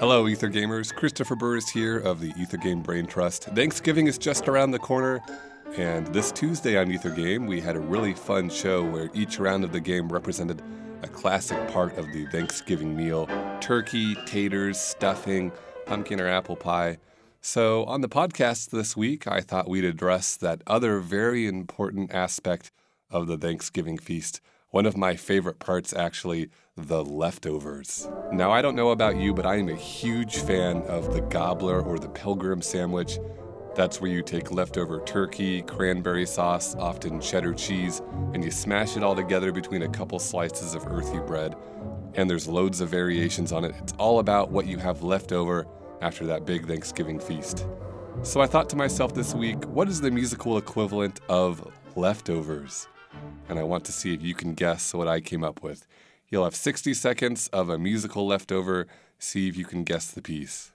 Hello, Ether Gamers. Christopher Burris here of the Ether Game Brain Trust. Thanksgiving is just around the corner, and this Tuesday on Ether Game, we had a really fun show where each round of the game represented a classic part of the Thanksgiving meal turkey, taters, stuffing, pumpkin or apple pie. So, on the podcast this week, I thought we'd address that other very important aspect of the Thanksgiving feast. One of my favorite parts, actually, the leftovers. Now, I don't know about you, but I am a huge fan of the gobbler or the pilgrim sandwich. That's where you take leftover turkey, cranberry sauce, often cheddar cheese, and you smash it all together between a couple slices of earthy bread. And there's loads of variations on it. It's all about what you have left over after that big Thanksgiving feast. So I thought to myself this week, what is the musical equivalent of leftovers? And I want to see if you can guess what I came up with. You'll have 60 seconds of a musical leftover. See if you can guess the piece.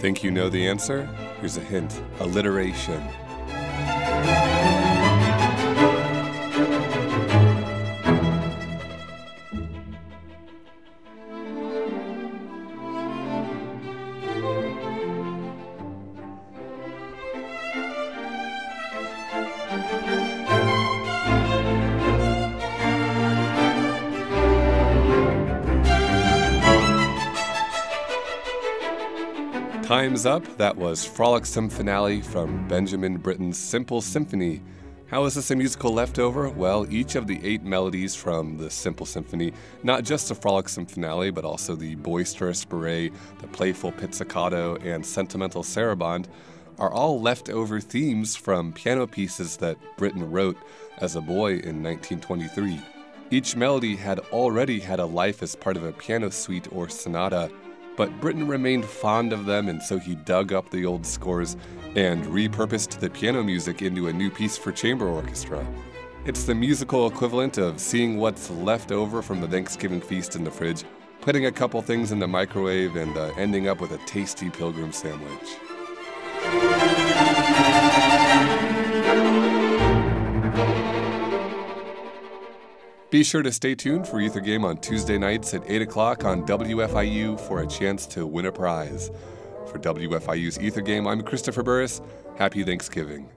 Think you know the answer? Here's a hint alliteration. Time's Up. That was Frolicsome Finale from Benjamin Britten's Simple Symphony. How is this a musical leftover? Well, each of the eight melodies from the Simple Symphony, not just the Frolicsome Finale, but also the Boisterous Bourrée, the Playful Pizzicato, and Sentimental Sarabande, are all leftover themes from piano pieces that Britten wrote as a boy in 1923. Each melody had already had a life as part of a piano suite or sonata but Britten remained fond of them, and so he dug up the old scores and repurposed the piano music into a new piece for chamber orchestra. It's the musical equivalent of seeing what's left over from the Thanksgiving feast in the fridge, putting a couple things in the microwave, and uh, ending up with a tasty pilgrim sandwich. Be sure to stay tuned for Ether Game on Tuesday nights at 8 o'clock on WFIU for a chance to win a prize. For WFIU's Ether Game, I'm Christopher Burris. Happy Thanksgiving.